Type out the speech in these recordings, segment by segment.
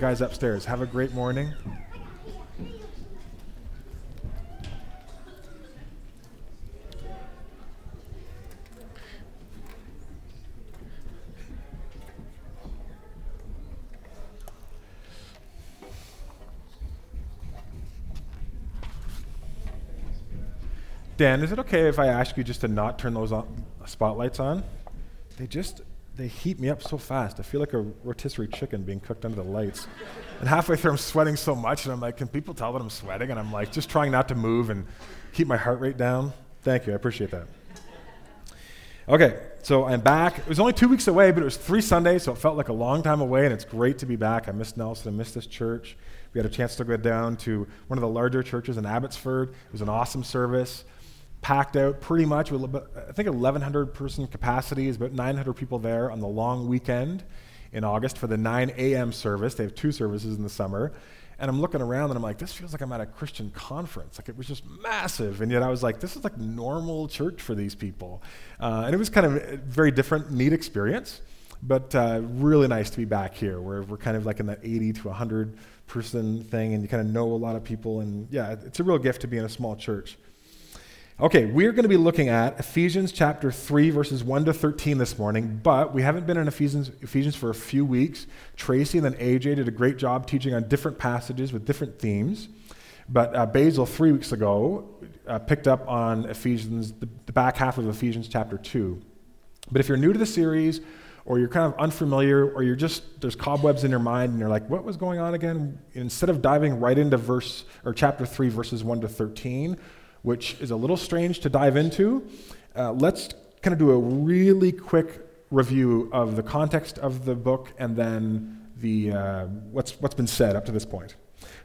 guys upstairs. Have a great morning. Dan, is it okay if I ask you just to not turn those on, spotlights on? They just they heat me up so fast. I feel like a rotisserie chicken being cooked under the lights. And halfway through, I'm sweating so much, and I'm like, can people tell that I'm sweating? And I'm like, just trying not to move and keep my heart rate down. Thank you, I appreciate that. Okay, so I'm back. It was only two weeks away, but it was three Sundays, so it felt like a long time away, and it's great to be back. I missed Nelson, I missed this church. We had a chance to go down to one of the larger churches in Abbotsford. It was an awesome service packed out pretty much. With, I think 1,100 person capacity is about 900 people there on the long weekend in August for the 9 a.m. service. They have two services in the summer. And I'm looking around and I'm like, this feels like I'm at a Christian conference. Like it was just massive. And yet I was like, this is like normal church for these people. Uh, and it was kind of a very different, neat experience. But uh, really nice to be back here where we're kind of like in that 80 to 100 person thing and you kind of know a lot of people. And yeah, it's a real gift to be in a small church. Okay, we're going to be looking at Ephesians chapter 3, verses 1 to 13 this morning, but we haven't been in Ephesians, Ephesians for a few weeks. Tracy and then AJ did a great job teaching on different passages with different themes. But uh, Basil, three weeks ago, uh, picked up on Ephesians, the, the back half of Ephesians chapter 2. But if you're new to the series, or you're kind of unfamiliar, or you're just, there's cobwebs in your mind, and you're like, what was going on again? Instead of diving right into verse, or chapter 3, verses 1 to 13, which is a little strange to dive into. Uh, let's kind of do a really quick review of the context of the book and then the, uh, what's, what's been said up to this point.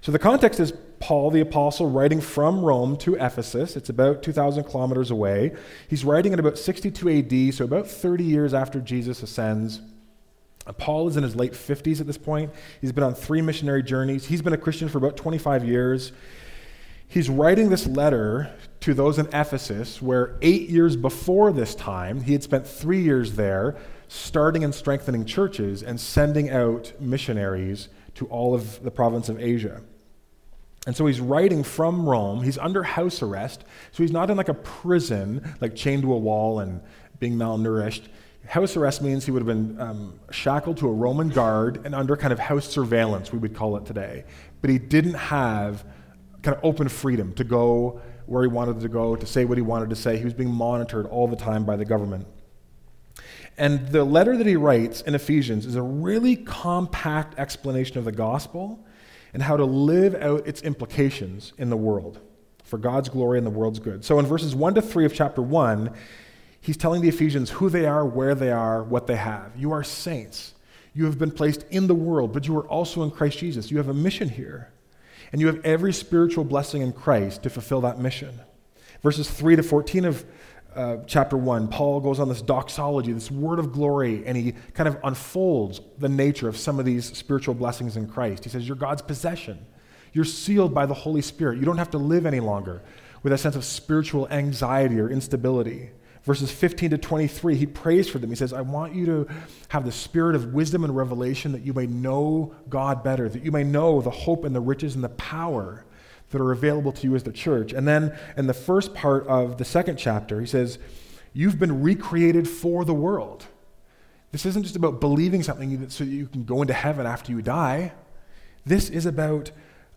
So the context is Paul the apostle writing from Rome to Ephesus. It's about 2,000 kilometers away. He's writing in about 62 AD, so about 30 years after Jesus ascends. Paul is in his late 50s at this point. He's been on three missionary journeys. He's been a Christian for about 25 years. He's writing this letter to those in Ephesus, where eight years before this time, he had spent three years there, starting and strengthening churches and sending out missionaries to all of the province of Asia. And so he's writing from Rome. He's under house arrest. So he's not in like a prison, like chained to a wall and being malnourished. House arrest means he would have been um, shackled to a Roman guard and under kind of house surveillance, we would call it today. But he didn't have kind of open freedom to go where he wanted to go, to say what he wanted to say. He was being monitored all the time by the government. And the letter that he writes in Ephesians is a really compact explanation of the gospel and how to live out its implications in the world for God's glory and the world's good. So in verses 1 to 3 of chapter 1, he's telling the Ephesians who they are, where they are, what they have. You are saints. You have been placed in the world, but you are also in Christ Jesus. You have a mission here and you have every spiritual blessing in Christ to fulfill that mission. Verses 3 to 14 of uh, chapter 1, Paul goes on this doxology, this word of glory, and he kind of unfolds the nature of some of these spiritual blessings in Christ. He says, You're God's possession. You're sealed by the Holy Spirit. You don't have to live any longer with a sense of spiritual anxiety or instability verses 15 to 23, he prays for them. He says, I want you to have the spirit of wisdom and revelation that you may know God better, that you may know the hope and the riches and the power that are available to you as the church. And then in the first part of the second chapter, he says, You've been recreated for the world. This isn't just about believing something so that you can go into heaven after you die. This is about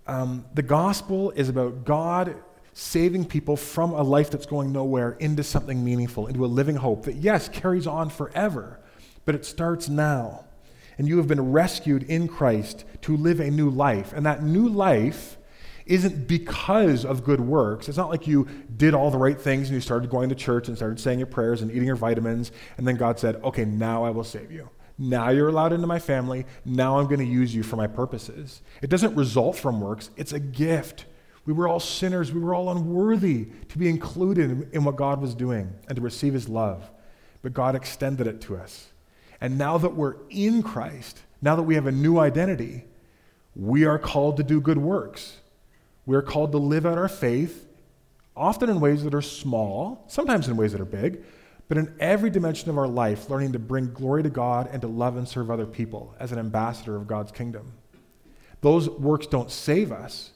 um, the gospel, is about God saving people from a life that's going nowhere into something meaningful, into a living hope that, yes, carries on forever, but it starts now. And you have been rescued in Christ to live a new life. And that new life isn't because of good works. It's not like you did all the right things and you started going to church and started saying your prayers and eating your vitamins, and then God said, okay, now I will save you. Now you're allowed into my family. Now I'm going to use you for my purposes. It doesn't result from works, it's a gift we were all sinners. We were all unworthy to be included in what God was doing and to receive his love. But God extended it to us. And now that we're in Christ, now that we have a new identity, we are called to do good works. We are called to live out our faith, often in ways that are small, sometimes in ways that are big, but in every dimension of our life, learning to bring glory to God and to love and serve other people as an ambassador of God's kingdom. Those works don't save us,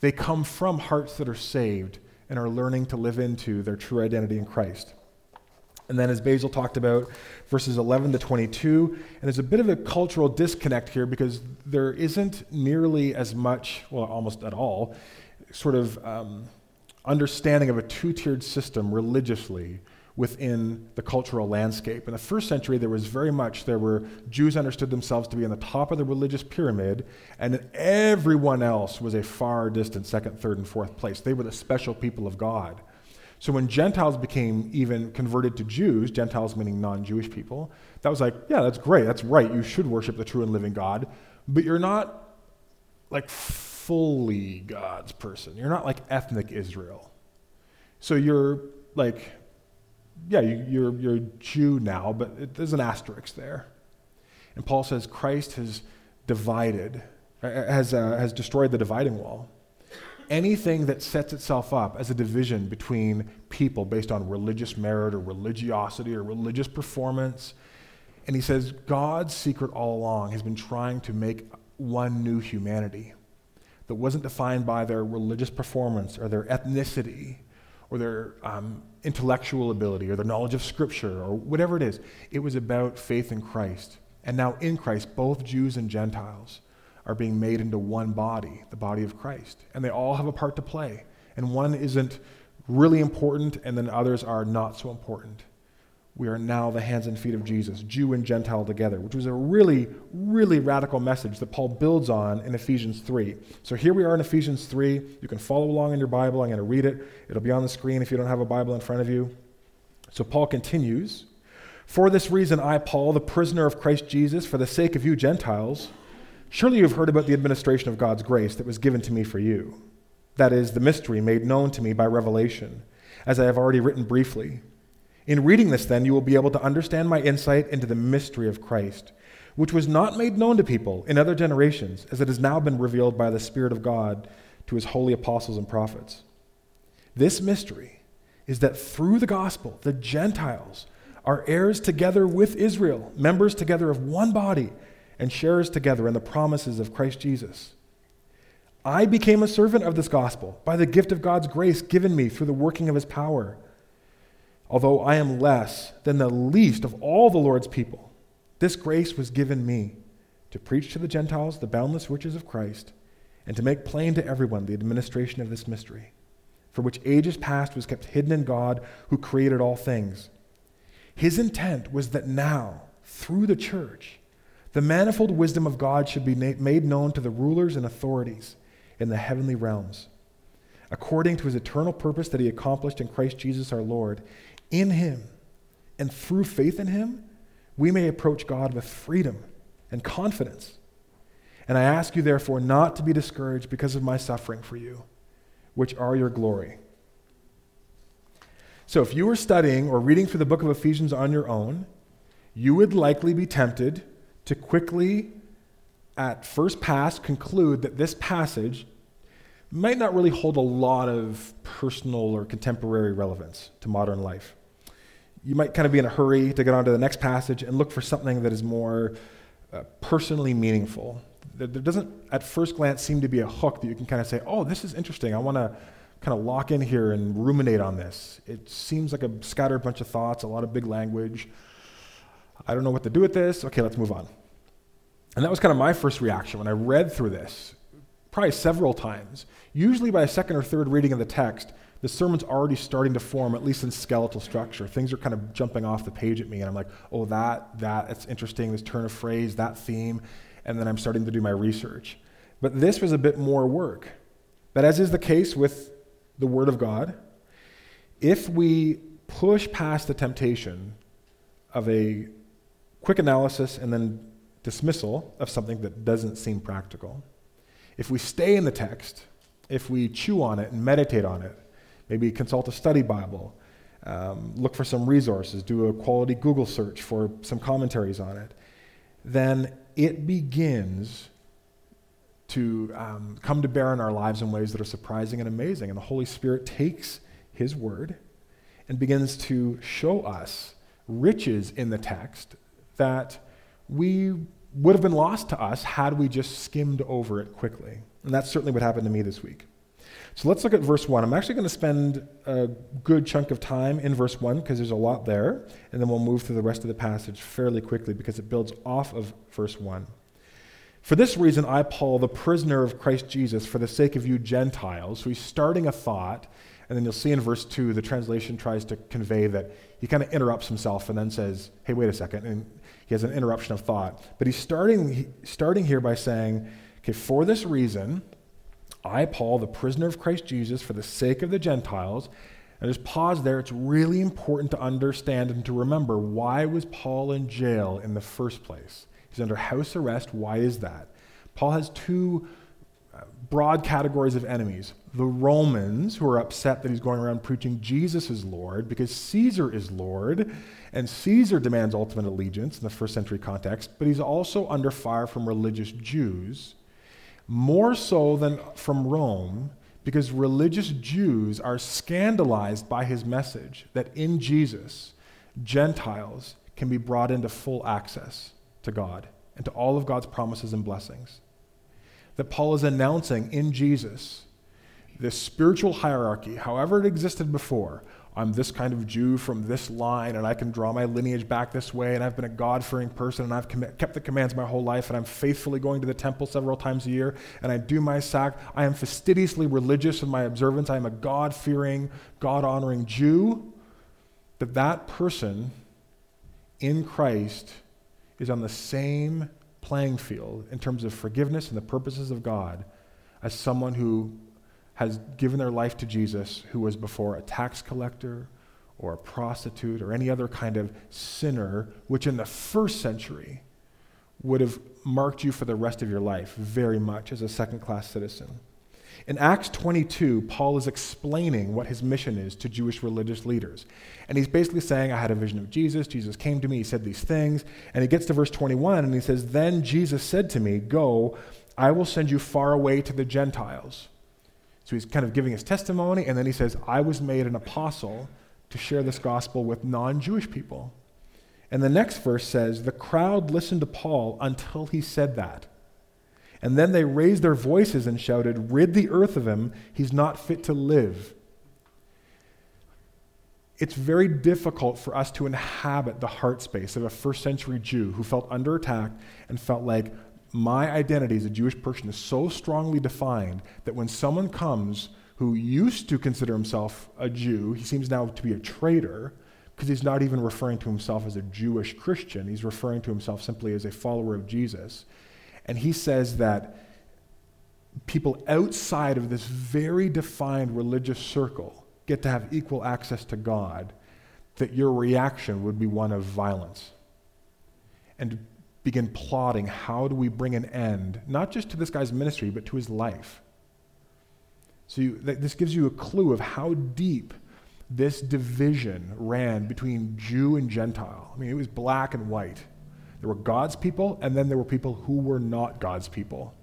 they come from hearts that are saved and are learning to live into their true identity in Christ. And then, as Basil talked about, verses 11 to 22, and there's a bit of a cultural disconnect here because there isn't nearly as much, well, almost at all, sort of um, understanding of a two tiered system religiously within the cultural landscape. In the first century, there was very much, there were Jews understood themselves to be on the top of the religious pyramid, and everyone else was a far distant second, third, and fourth place. They were the special people of God. So when Gentiles became even converted to Jews, Gentiles meaning non Jewish people, that was like, yeah, that's great, that's right, you should worship the true and living God, but you're not like fully God's person. You're not like ethnic Israel. So you're like yeah, you, you're, you're a Jew now, but it, there's an asterisk there. And Paul says Christ has divided, has, uh, has destroyed the dividing wall. Anything that sets itself up as a division between people based on religious merit or religiosity or religious performance. And he says God's secret all along has been trying to make one new humanity that wasn't defined by their religious performance or their ethnicity or their um, intellectual ability or their knowledge of Scripture or whatever it is. It was about faith in Christ. And now in Christ, both Jews and Gentiles are being made into one body, the body of Christ. And they all have a part to play. And one isn't really important, and then others are not so important we are now the hands and feet of Jesus, Jew and Gentile together, which was a really, really radical message that Paul builds on in Ephesians 3. So here we are in Ephesians 3. You can follow along in your Bible. I'm going to read it, it'll be on the screen if you don't have a Bible in front of you. So Paul continues For this reason, I, Paul, the prisoner of Christ Jesus, for the sake of you Gentiles, surely you have heard about the administration of God's grace that was given to me for you. That is, the mystery made known to me by revelation, as I have already written briefly. In reading this, then, you will be able to understand my insight into the mystery of Christ, which was not made known to people in other generations, as it has now been revealed by the Spirit of God to his holy apostles and prophets. This mystery is that through the gospel, the Gentiles are heirs together with Israel, members together of one body, and sharers together in the promises of Christ Jesus. I became a servant of this gospel by the gift of God's grace given me through the working of his power although I am less than the least of all the Lord's people, this grace was given me to preach to the Gentiles the boundless riches of Christ and to make plain to everyone the administration of this mystery, for which ages past was kept hidden in God who created all things. His intent was that now, through the church, the manifold wisdom of God should be made known to the rulers and authorities in the heavenly realms. According to his eternal purpose that he accomplished in Christ Jesus our Lord, in him and through faith in him, we may approach God with freedom and confidence. And I ask you, therefore, not to be discouraged because of my suffering for you, which are your glory. So, if you were studying or reading through the book of Ephesians on your own, you would likely be tempted to quickly, at first pass, conclude that this passage might not really hold a lot of personal or contemporary relevance to modern life you might kind of be in a hurry to get on to the next passage and look for something that is more uh, personally meaningful. There, there doesn't, at first glance, seem to be a hook that you can kind of say, oh, this is interesting. I want to kind of lock in here and ruminate on this. It seems like a scattered bunch of thoughts, a lot of big language. I don't know what to do with this. Okay, let's move on. And that was kind of my first reaction when I read through this, probably several times. Usually by a second or third reading of the text, the sermon's already starting to form, at least in skeletal structure. Things are kind of jumping off the page at me, and I'm like, oh, that, that, that's interesting, this turn of phrase, that theme, and then I'm starting to do my research. But this was a bit more work. But as is the case with the Word of God, if we push past the temptation of a quick analysis and then dismissal of something that doesn't seem practical, if we stay in the text, if we chew on it and meditate on it, Maybe consult a study Bible. Um, look for some resources. Do a quality Google search for some commentaries on it. Then it begins to um, come to bear in our lives in ways that are surprising and amazing. And the Holy Spirit takes His word and begins to show us riches in the text that we would have been lost to us had we just skimmed over it quickly. And that's certainly what happened to me this week. So let's look at verse 1. I'm actually going to spend a good chunk of time in verse 1 because there's a lot there, and then we'll move through the rest of the passage fairly quickly because it builds off of verse 1. For this reason, I, Paul, the prisoner of Christ Jesus, for the sake of you Gentiles. So he's starting a thought, and then you'll see in verse 2, the translation tries to convey that he kind of interrupts himself and then says, Hey, wait a second. And he has an interruption of thought. But he's starting, starting here by saying, Okay, for this reason, I, Paul, the prisoner of Christ Jesus, for the sake of the Gentiles, and just pause there. It's really important to understand and to remember why was Paul in jail in the first place? He's under house arrest. Why is that? Paul has two uh, broad categories of enemies the Romans, who are upset that he's going around preaching Jesus is Lord because Caesar is Lord, and Caesar demands ultimate allegiance in the first century context, but he's also under fire from religious Jews, more so than from Rome, because religious Jews are scandalized by his message that in Jesus, Gentiles can be brought into full access to God and to all of God's promises and blessings. That Paul is announcing in Jesus this spiritual hierarchy, however it existed before. I'm this kind of Jew from this line, and I can draw my lineage back this way, and I've been a God fearing person, and I've com- kept the commands my whole life, and I'm faithfully going to the temple several times a year, and I do my sack. I am fastidiously religious in my observance. I am a God fearing, God honoring Jew. That that person in Christ is on the same playing field in terms of forgiveness and the purposes of God as someone who has given their life to Jesus who was before a tax collector or a prostitute or any other kind of sinner, which in the first century would have marked you for the rest of your life very much as a second class citizen. In Acts 22, Paul is explaining what his mission is to Jewish religious leaders. And he's basically saying, I had a vision of Jesus. Jesus came to me. He said these things. And he gets to verse 21 and he says, Then Jesus said to me, Go, I will send you far away to the Gentiles. So he's kind of giving his testimony. And then he says, I was made an apostle to share this gospel with non Jewish people. And the next verse says, The crowd listened to Paul until he said that. And then they raised their voices and shouted, Rid the earth of him, he's not fit to live. It's very difficult for us to inhabit the heart space of a first century Jew who felt under attack and felt like my identity as a Jewish person is so strongly defined that when someone comes who used to consider himself a Jew, he seems now to be a traitor because he's not even referring to himself as a Jewish Christian. He's referring to himself simply as a follower of Jesus. And he says that people outside of this very defined religious circle get to have equal access to God, that your reaction would be one of violence. And begin plotting how do we bring an end, not just to this guy's ministry, but to his life. So you, this gives you a clue of how deep this division ran between Jew and Gentile. I mean, it was black and white. There were God's people, and then there were people who were not God's people.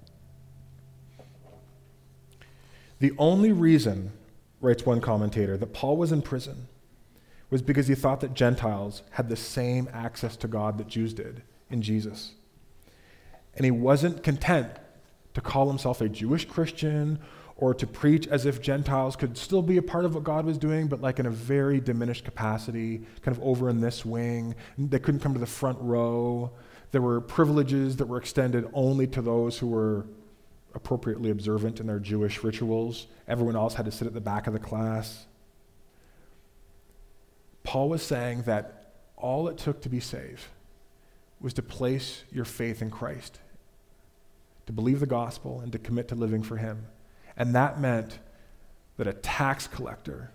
The only reason, writes one commentator, that Paul was in prison was because he thought that Gentiles had the same access to God that Jews did in Jesus. And he wasn't content to call himself a Jewish Christian or to preach as if Gentiles could still be a part of what God was doing, but like in a very diminished capacity, kind of over in this wing. They couldn't come to the front row. There were privileges that were extended only to those who were appropriately observant in their Jewish rituals. Everyone else had to sit at the back of the class. Paul was saying that all it took to be saved was to place your faith in Christ, to believe the gospel, and to commit to living for Him. And that meant that a tax collector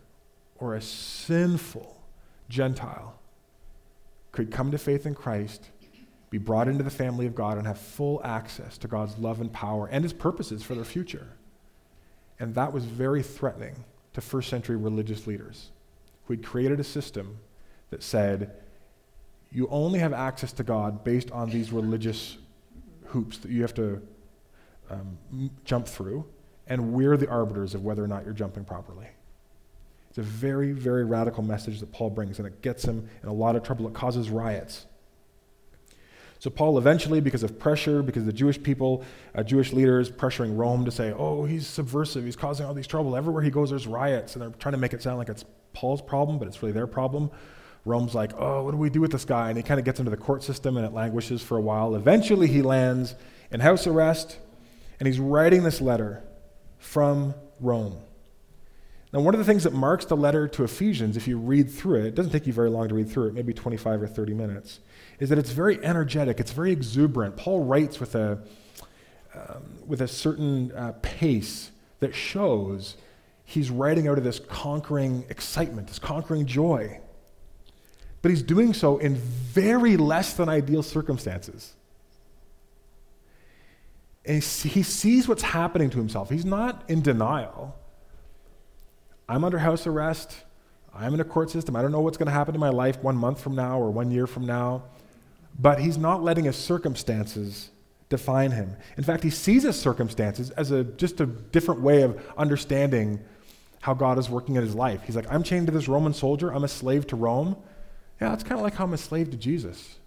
or a sinful Gentile could come to faith in Christ, be brought into the family of God, and have full access to God's love and power and His purposes for their future. And that was very threatening to first century religious leaders who had created a system that said, you only have access to God based on these religious hoops that you have to um, jump through and we're the arbiters of whether or not you're jumping properly. It's a very, very radical message that Paul brings, and it gets him in a lot of trouble. It causes riots. So, Paul eventually, because of pressure, because the Jewish people, uh, Jewish leaders pressuring Rome to say, oh, he's subversive, he's causing all these trouble. Everywhere he goes, there's riots, and they're trying to make it sound like it's Paul's problem, but it's really their problem. Rome's like, oh, what do we do with this guy? And he kind of gets into the court system, and it languishes for a while. Eventually, he lands in house arrest, and he's writing this letter from Rome. Now, one of the things that marks the letter to Ephesians, if you read through it, it doesn't take you very long to read through it, maybe 25 or 30 minutes, is that it's very energetic, it's very exuberant. Paul writes with a, um, with a certain uh, pace that shows he's writing out of this conquering excitement, this conquering joy. But he's doing so in very less than ideal circumstances. And he sees what's happening to himself. He's not in denial. I'm under house arrest. I'm in a court system. I don't know what's going to happen to my life one month from now or one year from now. But he's not letting his circumstances define him. In fact, he sees his circumstances as a, just a different way of understanding how God is working in his life. He's like, I'm chained to this Roman soldier. I'm a slave to Rome. Yeah, it's kind of like how I'm a slave to Jesus.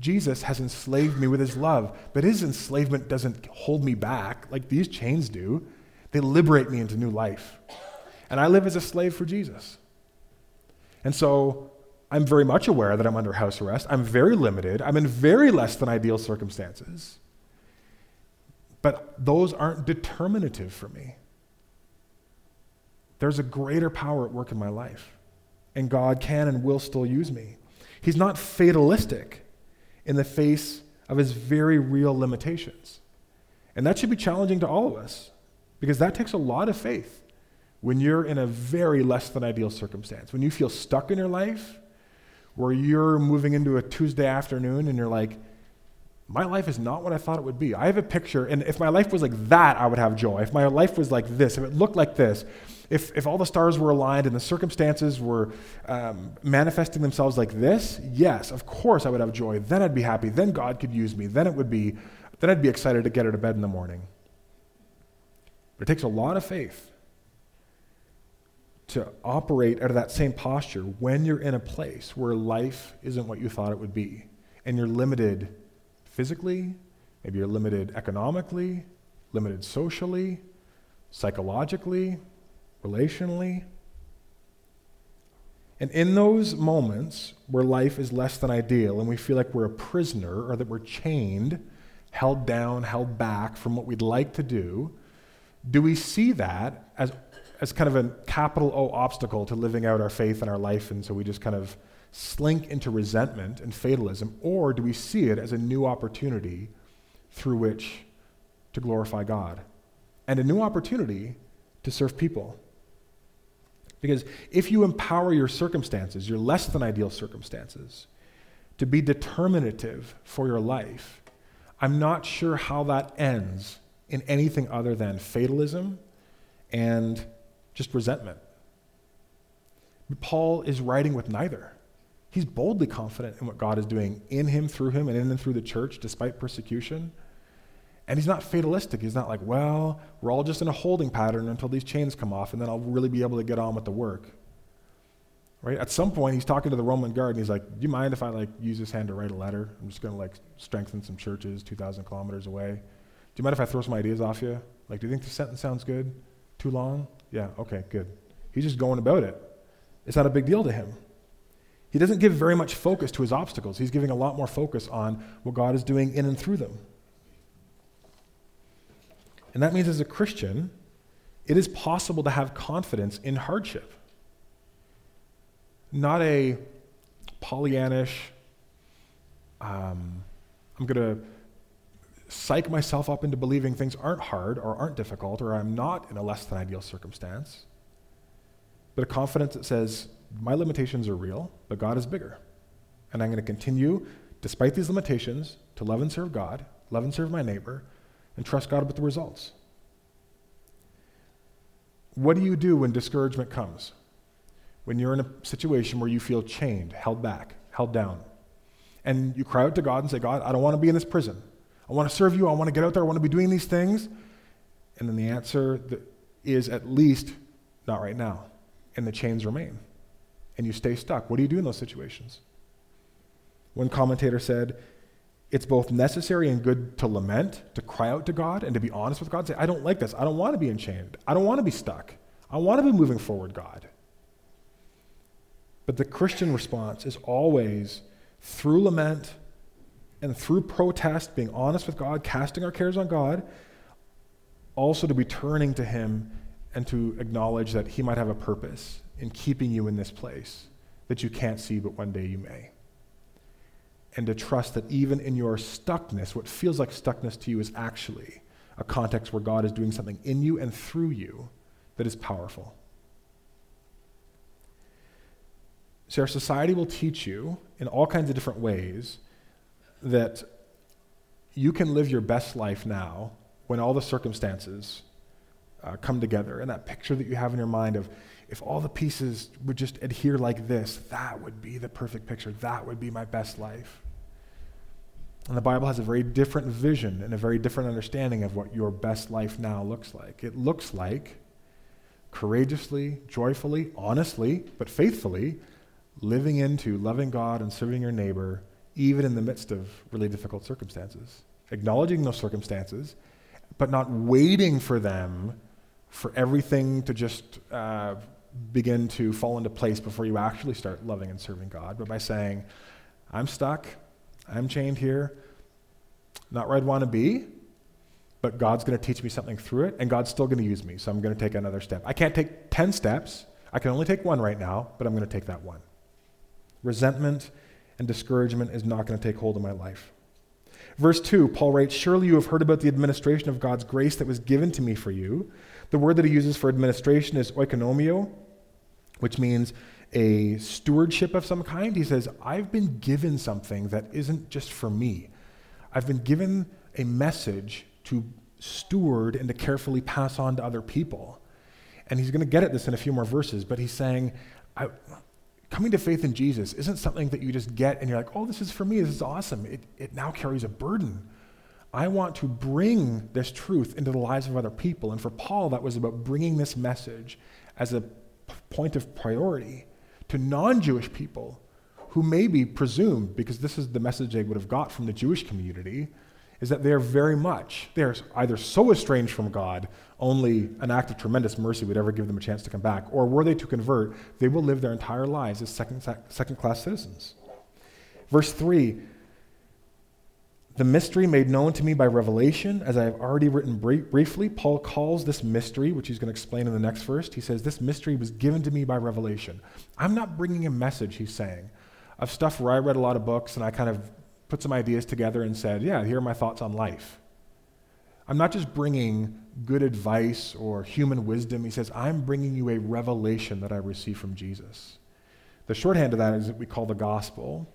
Jesus has enslaved me with his love, but his enslavement doesn't hold me back like these chains do. They liberate me into new life. And I live as a slave for Jesus. And so I'm very much aware that I'm under house arrest. I'm very limited. I'm in very less than ideal circumstances. But those aren't determinative for me. There's a greater power at work in my life, and God can and will still use me. He's not fatalistic in the face of his very real limitations. And that should be challenging to all of us because that takes a lot of faith when you're in a very less than ideal circumstance, when you feel stuck in your life, where you're moving into a Tuesday afternoon and you're like, my life is not what I thought it would be. I have a picture, and if my life was like that, I would have joy. If my life was like this, if it looked like this, if, if all the stars were aligned and the circumstances were um, manifesting themselves like this, yes, of course I would have joy. Then I'd be happy. Then God could use me. Then it would be, then I'd be excited to get out of bed in the morning. But it takes a lot of faith to operate out of that same posture when you're in a place where life isn't what you thought it would be. And you're limited physically, maybe you're limited economically, limited socially, psychologically, relationally. And in those moments where life is less than ideal and we feel like we're a prisoner or that we're chained, held down, held back from what we'd like to do, do we see that as as kind of a capital O obstacle to living out our faith and our life, and so we just kind of slink into resentment and fatalism? Or do we see it as a new opportunity through which to glorify God and a new opportunity to serve people? Because if you empower your circumstances, your less than ideal circumstances, to be determinative for your life, I'm not sure how that ends in anything other than fatalism and just resentment. Paul is writing with neither. He's boldly confident in what God is doing in him, through him, and in and through the church, despite persecution. And he's not fatalistic. He's not like, well, we're all just in a holding pattern until these chains come off, and then I'll really be able to get on with the work. Right? At some point, he's talking to the Roman guard, and he's like, do you mind if I like use this hand to write a letter? I'm just going to like strengthen some churches 2,000 kilometers away. Do you mind if I throw some ideas off you? Like, do you think the sentence sounds good? Too long? Yeah, okay, good. He's just going about it. It's not a big deal to him. He doesn't give very much focus to his obstacles. He's giving a lot more focus on what God is doing in and through them. And that means as a Christian, it is possible to have confidence in hardship. Not a Pollyannish, um, I'm going to psych myself up into believing things aren't hard or aren't difficult or I'm not in a less than ideal circumstance, but a confidence that says, my limitations are real, but God is bigger. And I'm going to continue, despite these limitations, to love and serve God, love and serve my neighbor, and trust God with the results. What do you do when discouragement comes? When you're in a situation where you feel chained, held back, held down, and you cry out to God and say, God, I don't want to be in this prison. I want to serve you. I want to get out there. I want to be doing these things. And then the answer is at least not right now. And the chains remain. And you stay stuck. What do you do in those situations? One commentator said, it's both necessary and good to lament, to cry out to God, and to be honest with God. Say, I don't like this. I don't want to be enchained. I don't want to be stuck. I want to be moving forward, God. But the Christian response is always through lament and through protest, being honest with God, casting our cares on God, also to be turning to Him and to acknowledge that He might have a purpose in keeping you in this place that you can't see, but one day you may and to trust that even in your stuckness, what feels like stuckness to you is actually a context where God is doing something in you and through you that is powerful. So, our society will teach you in all kinds of different ways that you can live your best life now when all the circumstances uh, come together. And that picture that you have in your mind of if all the pieces would just adhere like this, that would be the perfect picture. That would be my best life. And the Bible has a very different vision and a very different understanding of what your best life now looks like. It looks like courageously, joyfully, honestly, but faithfully living into loving God and serving your neighbor, even in the midst of really difficult circumstances. Acknowledging those circumstances, but not waiting for them for everything to just uh, begin to fall into place before you actually start loving and serving God, but by saying, I'm stuck. I'm chained here. Not where I'd want to be, but God's going to teach me something through it, and God's still going to use me, so I'm going to take another step. I can't take 10 steps. I can only take one right now, but I'm going to take that one. Resentment and discouragement is not going to take hold of my life. Verse 2, Paul writes, Surely you have heard about the administration of God's grace that was given to me for you. The word that he uses for administration is oikonomia, which means a stewardship of some kind. He says, I've been given something that isn't just for me. I've been given a message to steward and to carefully pass on to other people. And he's going to get at this in a few more verses, but he's saying, coming to faith in Jesus isn't something that you just get and you're like, oh, this is for me, this is awesome. It, it now carries a burden. I want to bring this truth into the lives of other people. And for Paul, that was about bringing this message as a point of priority to non Jewish people who may be presumed, because this is the message they would have got from the Jewish community, is that they are very much, they are either so estranged from God, only an act of tremendous mercy would ever give them a chance to come back, or were they to convert, they will live their entire lives as second, second class citizens. Verse 3 the mystery made known to me by revelation, as I have already written briefly, Paul calls this mystery, which he's going to explain in the next verse. He says, This mystery was given to me by revelation. I'm not bringing a message, he's saying, of stuff where I read a lot of books and I kind of put some ideas together and said, Yeah, here are my thoughts on life. I'm not just bringing good advice or human wisdom. He says, I'm bringing you a revelation that I received from Jesus. The shorthand of that is what we call the gospel,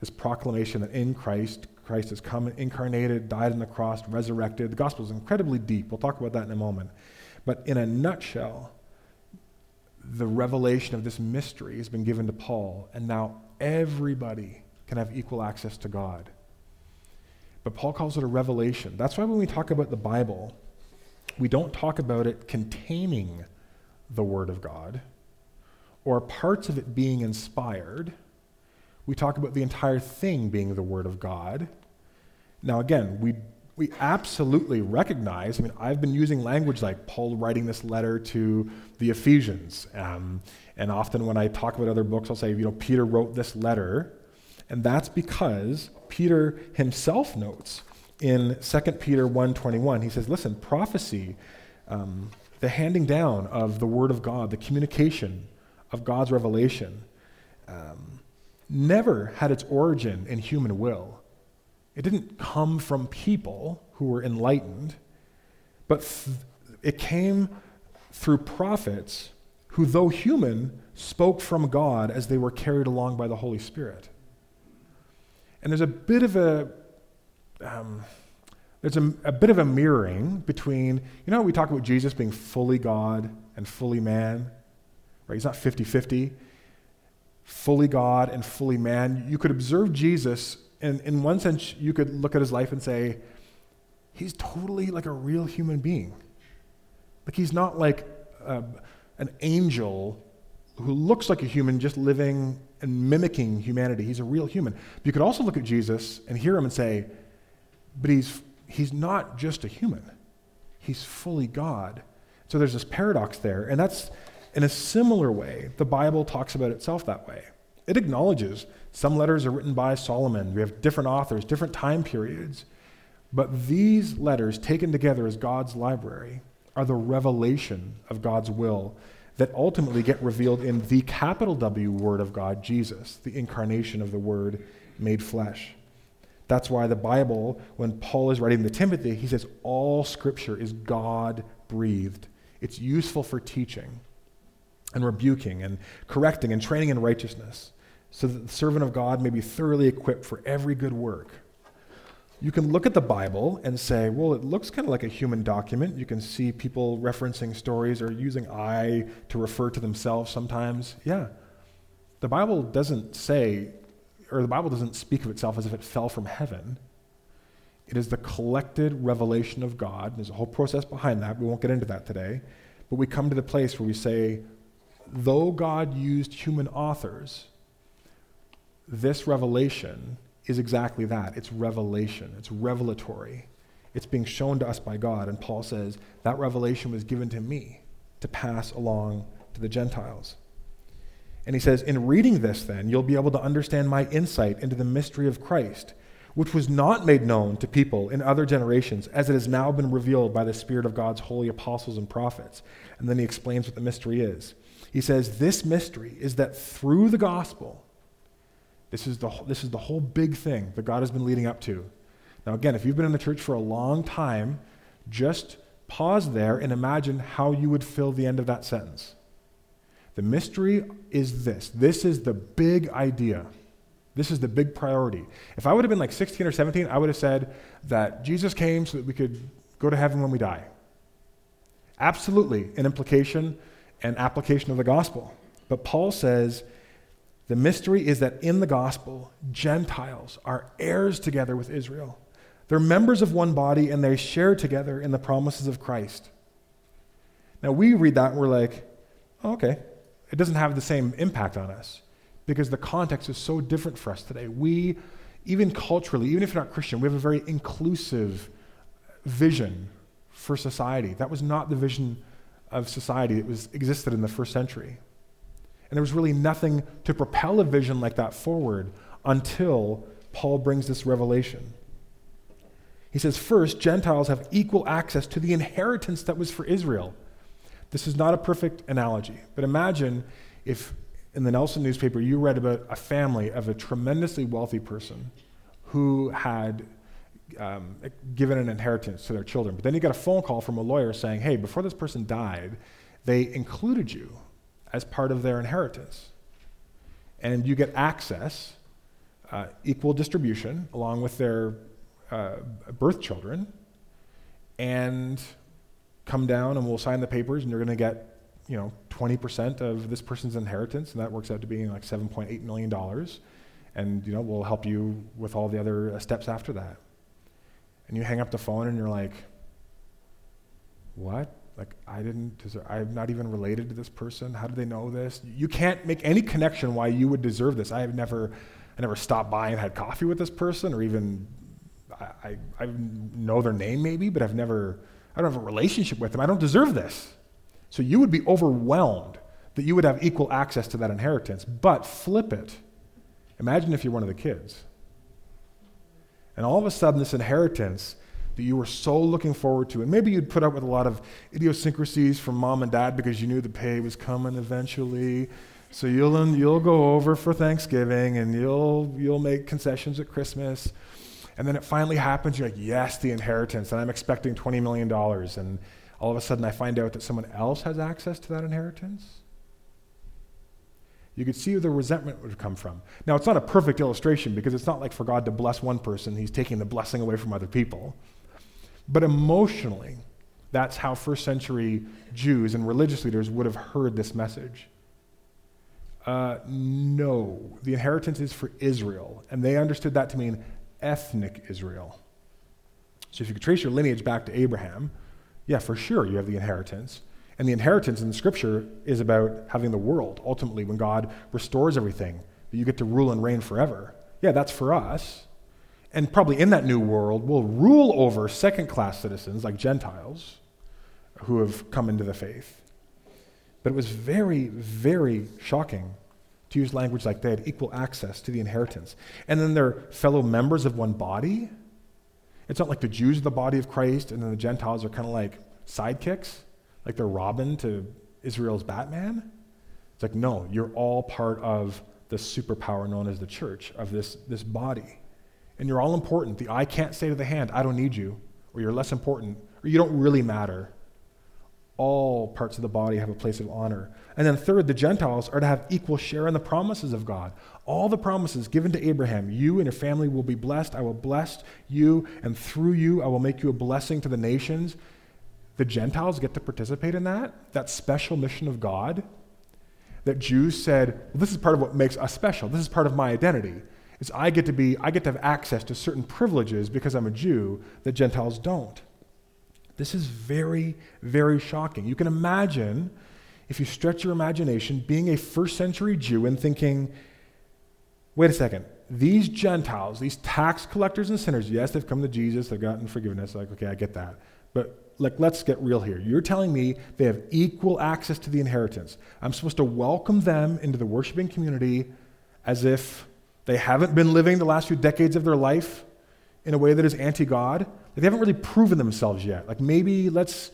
this proclamation that in Christ, Christ has come incarnated, died on the cross, resurrected. The gospel is incredibly deep. We'll talk about that in a moment. But in a nutshell, the revelation of this mystery has been given to Paul, and now everybody can have equal access to God. But Paul calls it a revelation. That's why when we talk about the Bible, we don't talk about it containing the Word of God or parts of it being inspired we talk about the entire thing being the Word of God. Now, again, we, we absolutely recognize, I mean, I've been using language like Paul writing this letter to the Ephesians. Um, and often when I talk about other books, I'll say, you know, Peter wrote this letter. And that's because Peter himself notes in 2 Peter 1.21, he says, listen, prophecy, um, the handing down of the Word of God, the communication of God's revelation, um, never had its origin in human will. It didn't come from people who were enlightened, but th- it came through prophets who, though human, spoke from God as they were carried along by the Holy Spirit. And there's a bit of a um, there's a, a, bit of a mirroring between, you know, we talk about Jesus being fully God and fully man, right? He's not 50 50 fully God and fully man. You could observe Jesus, and in one sense, you could look at his life and say, he's totally like a real human being. Like he's not like a, an angel who looks like a human, just living and mimicking humanity. He's a real human. But you could also look at Jesus and hear him and say, but he's, he's not just a human, he's fully God. So there's this paradox there. And that's in a similar way, the Bible talks about itself that way. It acknowledges some letters are written by Solomon. We have different authors, different time periods. But these letters, taken together as God's library, are the revelation of God's will that ultimately get revealed in the capital W Word of God, Jesus, the incarnation of the Word made flesh. That's why the Bible, when Paul is writing to Timothy, he says all Scripture is God breathed. It's useful for teaching and rebuking and correcting and training in righteousness, so that the servant of God may be thoroughly equipped for every good work you can look at the Bible and say, well, it looks kind of like a human document. You can see people referencing stories or using I to refer to themselves sometimes. Yeah. The Bible doesn't say, or the Bible doesn't speak of itself as if it fell from heaven. It is the collected revelation of God. There's a whole process behind that. We won't get into that today. But we come to the place where we say, though God used human authors, this revelation is exactly that it's revelation, it's revelatory. It's being shown to us by God. And Paul says, that revelation was given to me to pass along to the Gentiles. And he says, In reading this, then, you'll be able to understand my insight into the mystery of Christ, which was not made known to people in other generations, as it has now been revealed by the Spirit of God's holy apostles and prophets. And then he explains what the mystery is. He says, This mystery is that through the gospel, this is, the, this is the whole big thing that God has been leading up to. Now, again, if you've been in the church for a long time, just pause there and imagine how you would fill the end of that sentence. The mystery is this this is the big idea. This is the big priority. If I would have been like 16 or 17, I would have said that Jesus came so that we could go to heaven when we die. Absolutely an implication and application of the gospel. But Paul says the mystery is that in the gospel, Gentiles are heirs together with Israel. They're members of one body and they share together in the promises of Christ. Now, we read that and we're like, oh, okay. It doesn't have the same impact on us because the context is so different for us today. We, even culturally, even if you're not Christian, we have a very inclusive vision for society. That was not the vision of society that was existed in the first century. And there was really nothing to propel a vision like that forward until Paul brings this revelation. He says, first, Gentiles have equal access to the inheritance that was for Israel. This is not a perfect analogy, but imagine if in the Nelson newspaper you read about a family of a tremendously wealthy person who had um, given an inheritance to their children. But then you got a phone call from a lawyer saying, hey, before this person died, they included you as part of their inheritance. And you get access, uh, equal distribution, along with their uh, birth children, and come down and we'll sign the papers, and you're going to get, you know, 20% of this person's inheritance, and that works out to being like 7.8 million dollars. And you know, we'll help you with all the other uh, steps after that. And you hang up the phone, and you're like, "What? like i didn't deserve i'm not even related to this person? How do they know this? You can't make any connection why you would deserve this. I have never i never stopped by and had coffee with this person or even i, I, I know their name maybe but i've never i don't have a relationship with them. I don't deserve this. So you would be overwhelmed that you would have equal access to that inheritance. But flip it. Imagine if you're one of the kids and all of a sudden this inheritance that you were so looking forward to. And maybe you'd put up with a lot of idiosyncrasies from mom and dad because you knew the pay was coming eventually. So you'll, you'll go over for Thanksgiving and you'll, you'll make concessions at Christmas. And then it finally happens. You're like, yes, the inheritance. And I'm expecting $20 million. And all of a sudden I find out that someone else has access to that inheritance. You could see where the resentment would come from. Now, it's not a perfect illustration because it's not like for God to bless one person, he's taking the blessing away from other people. But emotionally, that's how first century Jews and religious leaders would have heard this message. Uh, no, the inheritance is for Israel, and they understood that to mean ethnic Israel. So if you could trace your lineage back to Abraham, yeah, for sure you have the inheritance. And the inheritance in the scripture is about having the world, ultimately, when God restores everything, that you get to rule and reign forever. Yeah, that's for us. And probably in that new world, we'll rule over second class citizens like Gentiles who have come into the faith. But it was very, very shocking to use language like they had equal access to the inheritance. And then they're fellow members of one body. It's not like the Jews are the body of Christ and then the Gentiles are kind of like sidekicks, like they're Robin to Israel's Batman. It's like, no, you're all part of the superpower known as the church, of this, this body. And you're all important. The eye can't say to the hand, I don't need you, or you're less important, or you don't really matter all parts of the body have a place of honor. And then, third, the Gentiles are to have equal share in the promises of God. All the promises given to Abraham you and your family will be blessed. I will bless you, and through you, I will make you a blessing to the nations. The Gentiles get to participate in that, that special mission of God. That Jews said, well, this is part of what makes us special. This is part of my identity. Is I get to be, I get to have access to certain privileges because I'm a Jew that Gentiles don't. This is very, very shocking. You can imagine, if you stretch your imagination, being a first century Jew and thinking, wait a second, these Gentiles, these tax collectors and sinners, yes, they've come to Jesus, they've gotten forgiveness. Like, okay, I get that. But like, let's get real here. You're telling me they have equal access to the inheritance. I'm supposed to welcome them into the worshiping community as if they haven't been living the last few decades of their life in a way that is anti God. They haven't really proven themselves yet. Like maybe let's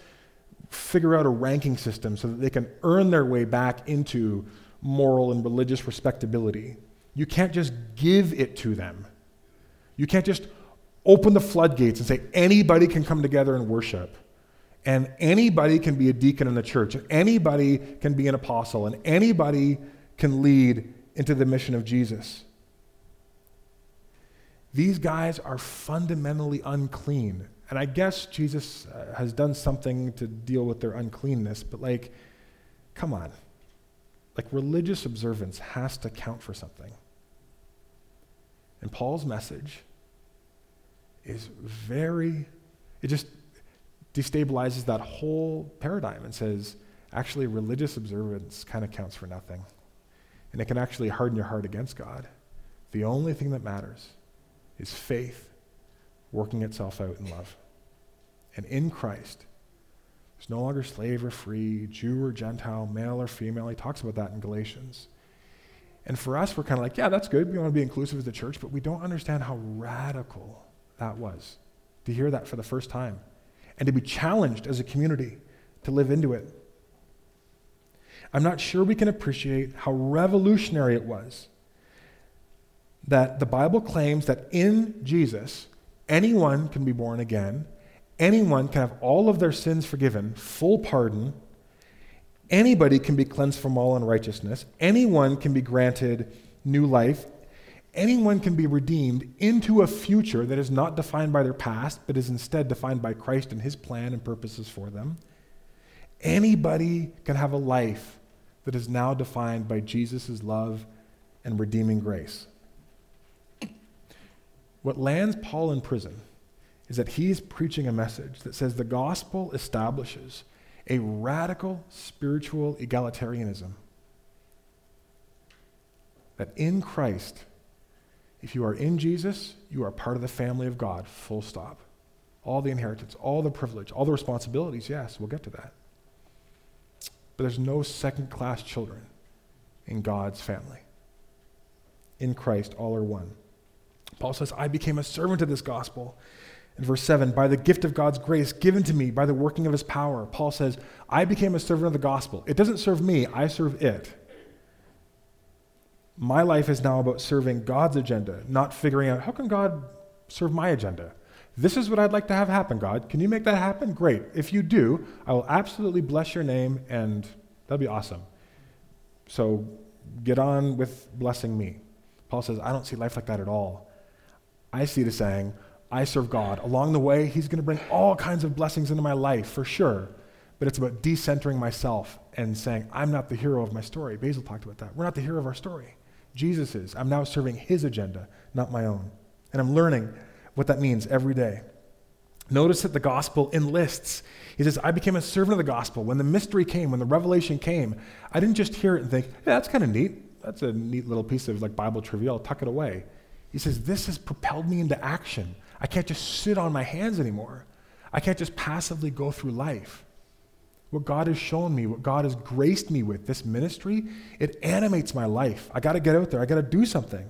figure out a ranking system so that they can earn their way back into moral and religious respectability. You can't just give it to them. You can't just open the floodgates and say anybody can come together and worship. And anybody can be a deacon in the church, and anybody can be an apostle, and anybody can lead into the mission of Jesus. These guys are fundamentally unclean. And I guess Jesus uh, has done something to deal with their uncleanness, but like, come on. Like, religious observance has to count for something. And Paul's message is very, it just destabilizes that whole paradigm and says, actually, religious observance kind of counts for nothing. And it can actually harden your heart against God. The only thing that matters is faith working itself out in love. And in Christ, there's no longer slave or free, Jew or Gentile, male or female. He talks about that in Galatians. And for us, we're kind of like, yeah, that's good. We want to be inclusive as the church, but we don't understand how radical that was to hear that for the first time and to be challenged as a community to live into it. I'm not sure we can appreciate how revolutionary it was that the Bible claims that in Jesus, anyone can be born again, anyone can have all of their sins forgiven, full pardon, anybody can be cleansed from all unrighteousness, anyone can be granted new life, anyone can be redeemed into a future that is not defined by their past, but is instead defined by Christ and his plan and purposes for them. Anybody can have a life that is now defined by Jesus' love and redeeming grace. What lands Paul in prison is that he's preaching a message that says the gospel establishes a radical spiritual egalitarianism. That in Christ, if you are in Jesus, you are part of the family of God, full stop. All the inheritance, all the privilege, all the responsibilities, yes, we'll get to that. But there's no second class children in God's family. In Christ, all are one. Paul says, I became a servant of this gospel. In verse 7, by the gift of God's grace given to me by the working of his power, Paul says, I became a servant of the gospel. It doesn't serve me, I serve it. My life is now about serving God's agenda, not figuring out how can God serve my agenda. This is what I'd like to have happen, God. Can you make that happen? Great. If you do, I will absolutely bless your name, and that'll be awesome. So get on with blessing me. Paul says, I don't see life like that at all. I see it as saying, I serve God. Along the way, He's going to bring all kinds of blessings into my life, for sure. But it's about decentering myself and saying, I'm not the hero of my story. Basil talked about that. We're not the hero of our story. Jesus is. I'm now serving His agenda, not my own. And I'm learning what that means every day. Notice that the gospel enlists. He says, I became a servant of the gospel. When the mystery came, when the revelation came, I didn't just hear it and think, yeah, that's kind of neat. That's a neat little piece of like Bible trivia. I'll tuck it away. He says, This has propelled me into action. I can't just sit on my hands anymore. I can't just passively go through life. What God has shown me, what God has graced me with, this ministry, it animates my life. I got to get out there. I got to do something.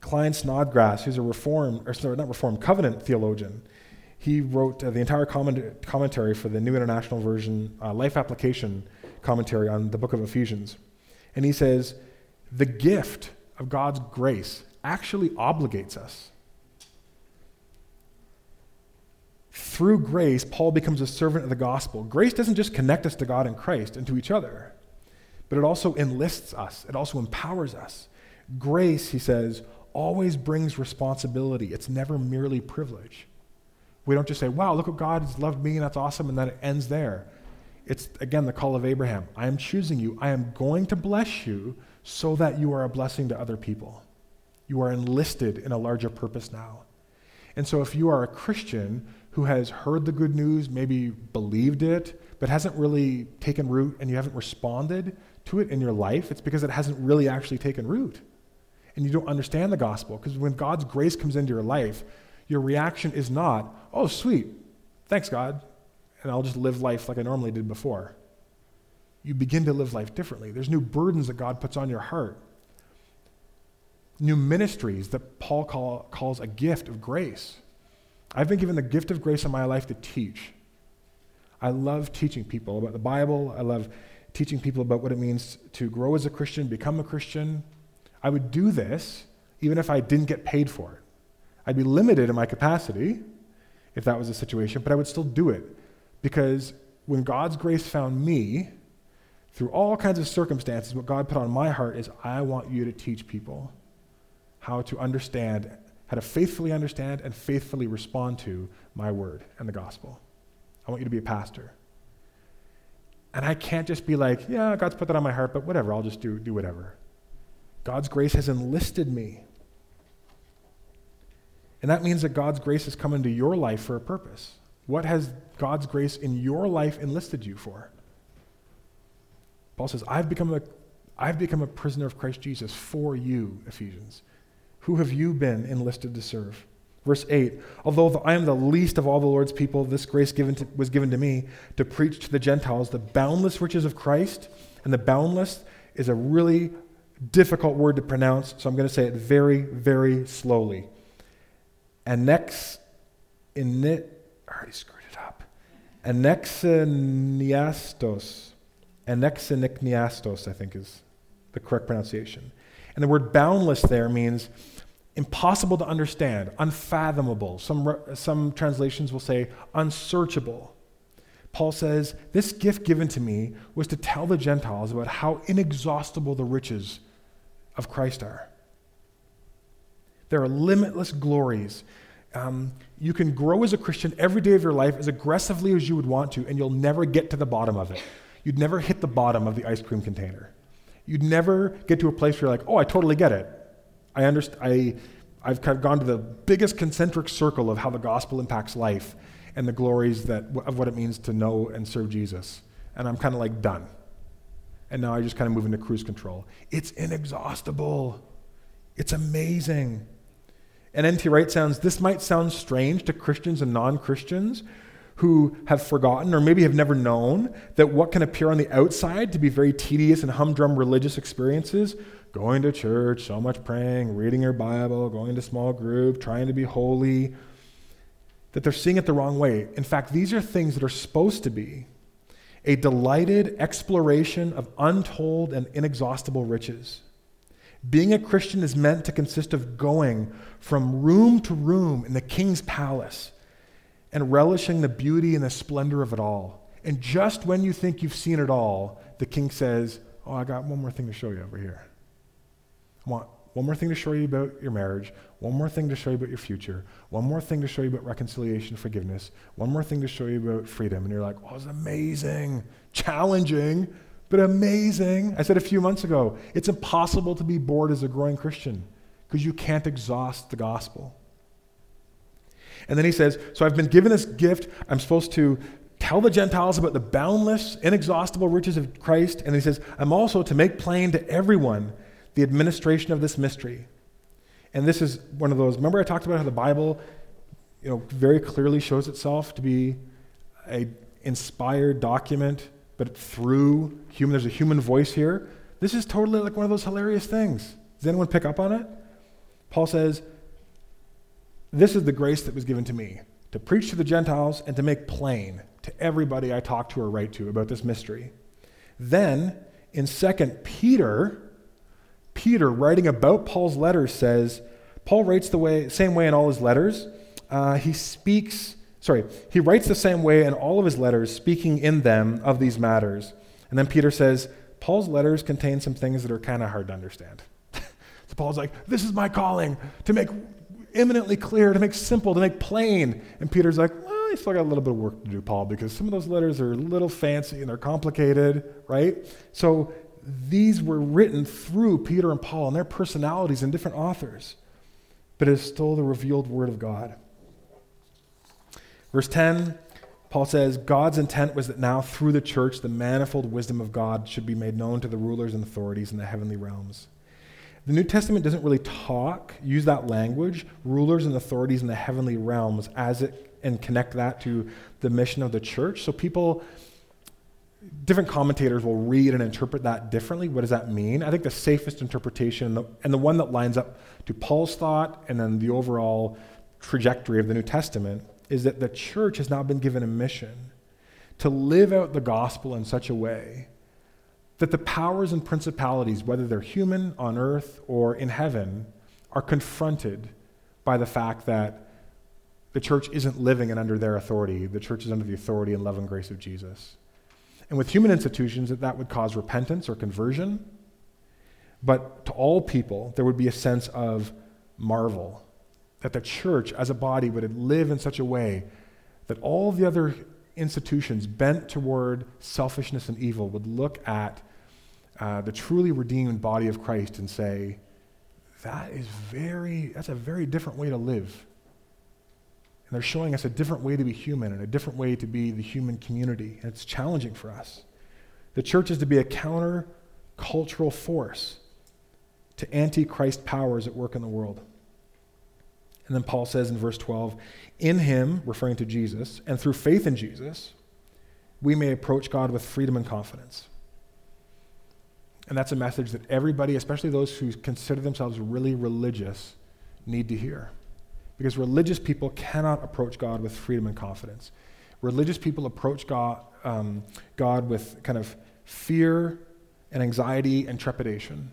Klyne Snodgrass, who's a reform, or sorry, not reform, covenant theologian, he wrote uh, the entire comment- commentary for the New International Version uh, life application commentary on the book of Ephesians. And he says, the gift of God's grace actually obligates us. Through grace, Paul becomes a servant of the gospel. Grace doesn't just connect us to God and Christ and to each other, but it also enlists us, it also empowers us. Grace, he says, always brings responsibility. It's never merely privilege. We don't just say, wow, look what God has loved me and that's awesome, and then it ends there. It's, again, the call of Abraham I am choosing you. I am going to bless you so that you are a blessing to other people. You are enlisted in a larger purpose now. And so, if you are a Christian who has heard the good news, maybe believed it, but hasn't really taken root and you haven't responded to it in your life, it's because it hasn't really actually taken root and you don't understand the gospel. Because when God's grace comes into your life, your reaction is not, oh, sweet, thanks, God, and I'll just live life like I normally did before. You begin to live life differently. There's new burdens that God puts on your heart, new ministries that Paul call, calls a gift of grace. I've been given the gift of grace in my life to teach. I love teaching people about the Bible. I love teaching people about what it means to grow as a Christian, become a Christian, I would do this even if I didn't get paid for it. I'd be limited in my capacity if that was the situation, but I would still do it because when God's grace found me, through all kinds of circumstances, what God put on my heart is I want you to teach people how to understand, how to faithfully understand and faithfully respond to my word and the gospel. I want you to be a pastor. And I can't just be like, yeah, God's put that on my heart, but whatever, I'll just do, do whatever. God's grace has enlisted me. And that means that God's grace has come into your life for a purpose. What has God's grace in your life enlisted you for? Paul says, I've become a, I've become a prisoner of Christ Jesus for you, Ephesians. Who have you been enlisted to serve? Verse 8 Although I am the least of all the Lord's people, this grace given to, was given to me to preach to the Gentiles the boundless riches of Christ. And the boundless is a really difficult word to pronounce, so I'm going to say it very, very slowly. Annex, in it, I already screwed it up. Anexiniastos. Anexiniastos, I think is the correct pronunciation. And the word boundless there means impossible to understand, unfathomable. Some, some translations will say unsearchable. Paul says, This gift given to me was to tell the Gentiles about how inexhaustible the riches of Christ are. There are limitless glories. Um, you can grow as a Christian every day of your life as aggressively as you would want to, and you'll never get to the bottom of it. You'd never hit the bottom of the ice cream container. You'd never get to a place where you're like, oh, I totally get it. I understand. I, I've kind of gone to the biggest concentric circle of how the gospel impacts life and the glories that, of what it means to know and serve Jesus. And I'm kind of like done and now I just kind of move into cruise control. It's inexhaustible. It's amazing. And N.T. Wright sounds, this might sound strange to Christians and non Christians who have forgotten or maybe have never known that what can appear on the outside to be very tedious and humdrum religious experiences going to church, so much praying, reading your Bible, going to small group, trying to be holy that they're seeing it the wrong way. In fact, these are things that are supposed to be a delighted exploration of untold and inexhaustible riches. Being a Christian is meant to consist of going from room to room in the king's palace and relishing the beauty and the splendor of it all. And just when you think you've seen it all, the king says, Oh, I got one more thing to show you over here. I want one more thing to show you about your marriage, one more thing to show you about your future, one more thing to show you about reconciliation, forgiveness, one more thing to show you about freedom. And you're like, oh, it's amazing, challenging, but amazing. I said a few months ago, it's impossible to be bored as a growing Christian because you can't exhaust the gospel. And then he says, So I've been given this gift. I'm supposed to tell the Gentiles about the boundless, inexhaustible riches of Christ. And he says, I'm also to make plain to everyone the administration of this mystery. And this is one of those, remember I talked about how the Bible, you know, very clearly shows itself to be a inspired document, but through human, there's a human voice here. This is totally like one of those hilarious things. Does anyone pick up on it? Paul says, This is the grace that was given to me to preach to the Gentiles and to make plain to everybody I talk to or write to about this mystery. Then in 2 Peter, Peter, writing about Paul's letters, says, Paul writes the way, same way in all his letters. Uh, he speaks, sorry, he writes the same way in all of his letters, speaking in them of these matters. And then Peter says, Paul's letters contain some things that are kind of hard to understand. so Paul's like, This is my calling to make eminently clear, to make simple, to make plain. And Peter's like, Well, you still got a little bit of work to do, Paul, because some of those letters are a little fancy and they're complicated, right? So these were written through Peter and Paul and their personalities and different authors, but it is still the revealed Word of God. Verse 10, Paul says, God's intent was that now through the church, the manifold wisdom of God should be made known to the rulers and authorities in the heavenly realms. The New Testament doesn't really talk, use that language, rulers and authorities in the heavenly realms, as it and connect that to the mission of the church. So people different commentators will read and interpret that differently. What does that mean? I think the safest interpretation and the, and the, one that lines up to Paul's thought and then the overall trajectory of the New Testament is that the church has now been given a mission to live out the gospel in such a way that the powers and principalities, whether they're human on earth or in heaven, are confronted by the fact that the church isn't living and under their authority. The church is under the authority and love and grace of Jesus. And with human institutions, that, that would cause repentance or conversion. But to all people, there would be a sense of marvel that the church as a body would live in such a way that all the other institutions bent toward selfishness and evil would look at uh, the truly redeemed body of Christ and say, that is very, that's a very different way to live. They're showing us a different way to be human and a different way to be the human community. And it's challenging for us. The church is to be a counter cultural force to antichrist powers at work in the world. And then Paul says in verse 12, In him, referring to Jesus, and through faith in Jesus, we may approach God with freedom and confidence. And that's a message that everybody, especially those who consider themselves really religious, need to hear. Because religious people cannot approach God with freedom and confidence. Religious people approach God, um, God with kind of fear and anxiety and trepidation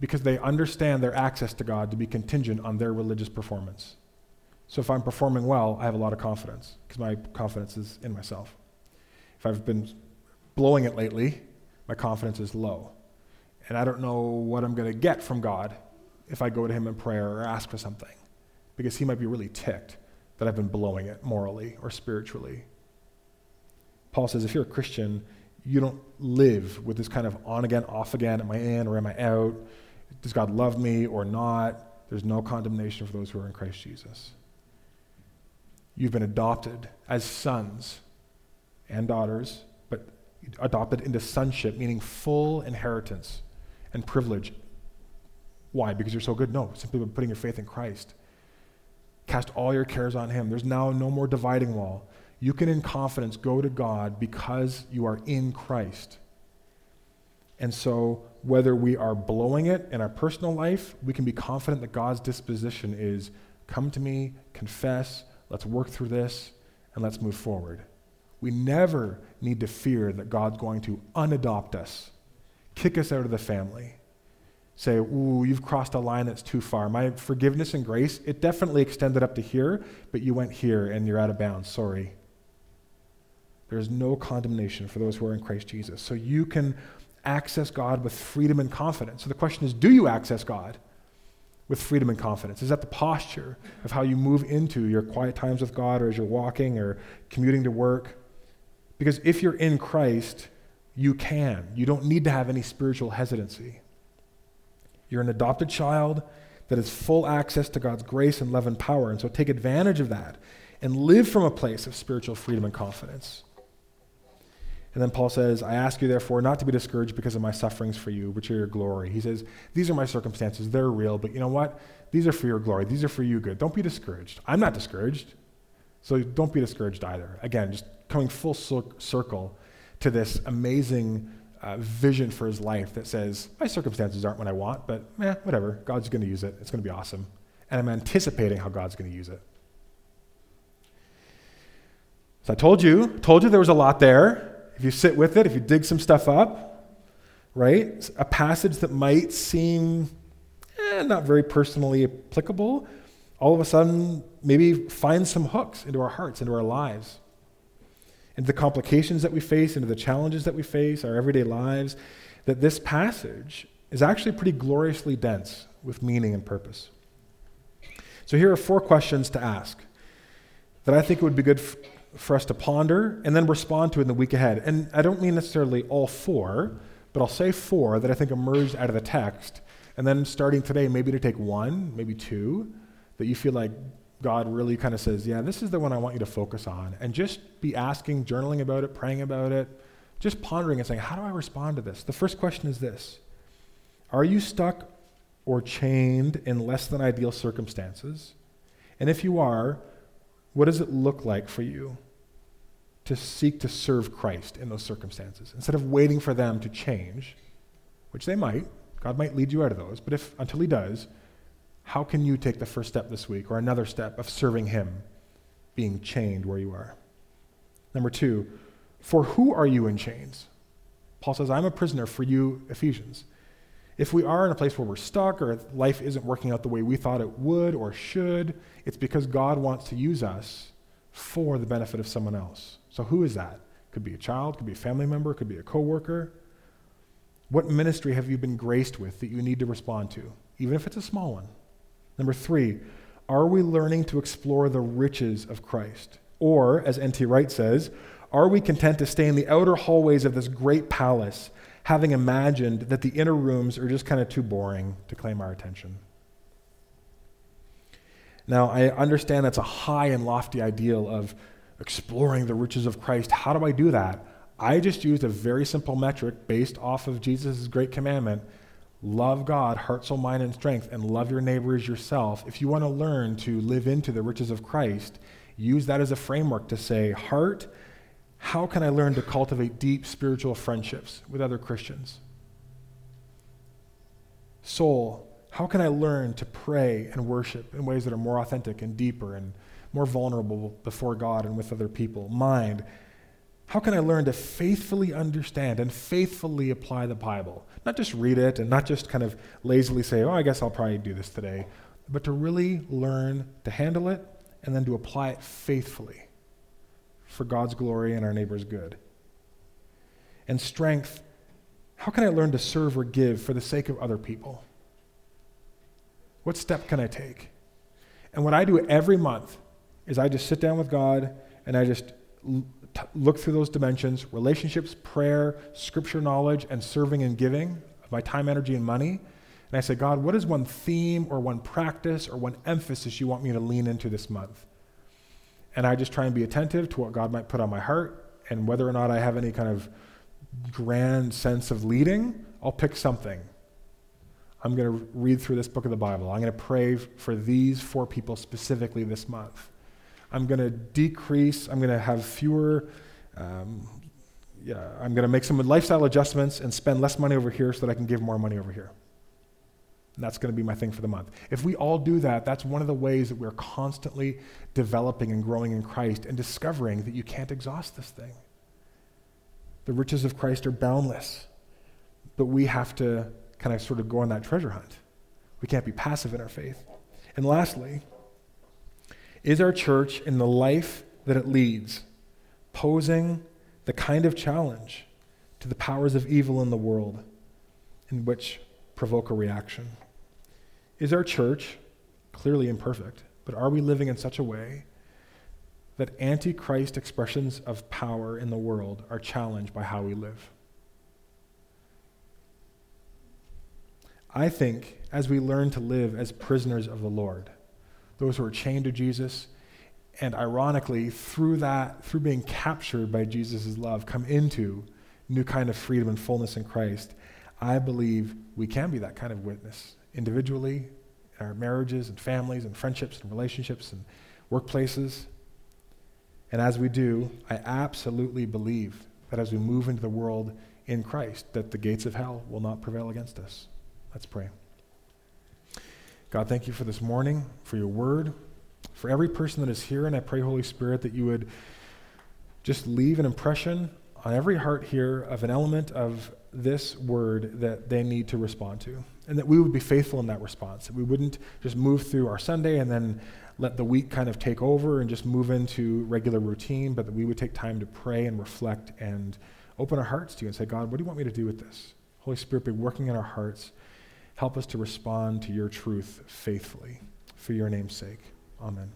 because they understand their access to God to be contingent on their religious performance. So if I'm performing well, I have a lot of confidence because my confidence is in myself. If I've been blowing it lately, my confidence is low. And I don't know what I'm going to get from God if I go to Him in prayer or ask for something because he might be really ticked that I've been blowing it morally or spiritually. Paul says if you're a Christian, you don't live with this kind of on again, off again, am I in or am I out? Does God love me or not? There's no condemnation for those who are in Christ Jesus. You've been adopted as sons and daughters, but adopted into sonship, meaning full inheritance and privilege. Why? Because you're so good? No, simply by putting your faith in Christ. Cast all your cares on Him. There's now no more dividing wall. You can, in confidence, go to God because you are in Christ. And so, whether we are blowing it in our personal life, we can be confident that God's disposition is come to me, confess, let's work through this, and let's move forward. We never need to fear that God's going to unadopt us, kick us out of the family say, Ooh, you've crossed a line that's too far. My forgiveness and grace, it definitely extended up to here, but you went here and you're out of bounds. Sorry. There's no condemnation for those who are in Christ Jesus. So you can access God with freedom and confidence. So the question is do you access God with freedom and confidence? Is that the posture of how you move into your quiet times with God or as you're walking or commuting to work? Because if you're in Christ, you can. You don't need to have any spiritual hesitancy. You're an adopted child. that has full access to God's grace and love and power. And so take advantage of that and live from a place of spiritual freedom and confidence. And then Paul says, I ask you, therefore, not to be discouraged because of my sufferings for you, which are your glory. He says, These are my circumstances. They're real, but you know what? These are for your glory. These are for you good. Don't be discouraged. I'm not discouraged. So don't be discouraged either. Again, just coming full circle to this amazing uh, vision for his life that says, My circumstances aren't what I want, but eh, whatever. God's going to use it. It's going to be awesome. And I'm anticipating how God's going to use it. So I told you, told you there was a lot there. If you sit with it, if you dig some stuff up, right? A passage that might seem eh, not very personally applicable, all of a sudden maybe find some hooks into our hearts, into our lives, into the complications that we face, into the challenges that we face, our everyday lives, that this passage is actually pretty gloriously dense with meaning and purpose. So here are four questions to ask that I think it would be good f- for us to ponder and then respond to in the week ahead. And I don't mean necessarily all four, but I'll say four that I think emerged out of the text. And then starting today, maybe to take one, maybe two, that you feel like God really kind of says, Yeah, this is the one I want you to focus on. And just be asking, journaling about it, praying about it, just pondering and saying, How do I respond to this? The first question is this Are you stuck or chained in less than ideal circumstances? And if you are, what does it look like for you to seek to serve Christ in those circumstances? Instead of waiting for them to change, which they might, God might lead you out of those, but if until He does, how can you take the first step this week or another step of serving Him, being chained where you are? Number two, for who are you in chains? Paul says, I'm a prisoner for you, Ephesians. If we are in a place where we're stuck or life isn't working out the way we thought it would or should, it's because God wants to use us for the benefit of someone else. So who is that? Could be a child, could be a family member, could be a coworker. What ministry have you been graced with that you need to respond to, even if it's a small one? Number 3, are we learning to explore the riches of Christ? Or as N.T. Wright says, are we content to stay in the outer hallways of this great palace having imagined that the inner rooms are just kind of too boring to claim our attention. Now, I understand that's a high and lofty ideal of exploring the riches of Christ. How do I do that? I just used a very simple metric based off of Jesus' great commandment love God, heart, soul, mind, and strength, and love your neighbor as yourself. If you want to learn to live into the riches of Christ, use that as a framework to say, heart, how can I learn to cultivate deep spiritual friendships with other Christians? Soul, how can I learn to pray and worship in ways that are more authentic and deeper and more vulnerable before God and with other people? Mind, how can I learn to faithfully understand and faithfully apply the Bible? Not just read it and not just kind of lazily say, oh, I guess I'll probably do this today, but to really learn to handle it and then to apply it faithfully for God's glory and our neighbor's good. And strength, how can I learn to serve or give for the sake of other people? What step can I take? And what I do every month is I just sit down with God and I just look through those dimensions relationships, prayer, scripture knowledge, and serving and giving of my time, energy, and money. And I say, God, what is one theme or one practice or one emphasis you want me to lean into this month? And I just try and be attentive to what God might put on my heart. And whether or not I have any kind of grand sense of leading, I'll pick something. I'm going to read through this book of the Bible. I'm going to pray for these four people specifically this month. I'm going to decrease, I'm going to have fewer, um, yeah, I'm going to make some lifestyle adjustments and spend less money over here so that I can give more money over here. And that's going to be my thing for the month. If we all do that, that's one of the ways that we're constantly developing and growing in Christ and discovering that you can't exhaust this thing. The riches of Christ are boundless, but we have to kind of sort of go on that treasure hunt. We can't be passive in our faith. And lastly, is our church in the life that it leads posing the kind of challenge to the powers of evil in the world in which provoke a reaction? Is our church clearly imperfect, but are we living in such a way that antichrist expressions of power in the world are challenged by how we live? I think as we learn to live as prisoners of the Lord, those who are chained to Jesus, and ironically, through that, through being captured by Jesus' love, come into new kind of freedom and fullness in Christ, I believe we can be that kind of witness individually, in our marriages and families and friendships and relationships and workplaces. And as we do, I absolutely believe that as we move into the world in Christ, that the gates of hell will not prevail against us. Let's pray. God, thank you for this morning, for your word, for every person that is here, and I pray, Holy Spirit, that you would just leave an impression on every heart here of an element of this word that they need to respond to. And that we would be faithful in that response. That we wouldn't just move through our Sunday and then let the week kind of take over and just move into regular routine, but that we would take time to pray and reflect and open our hearts to you and say, God, what do you want me to do with this? Holy Spirit, be working in our hearts. Help us to respond to your truth faithfully. For your name's sake. Amen.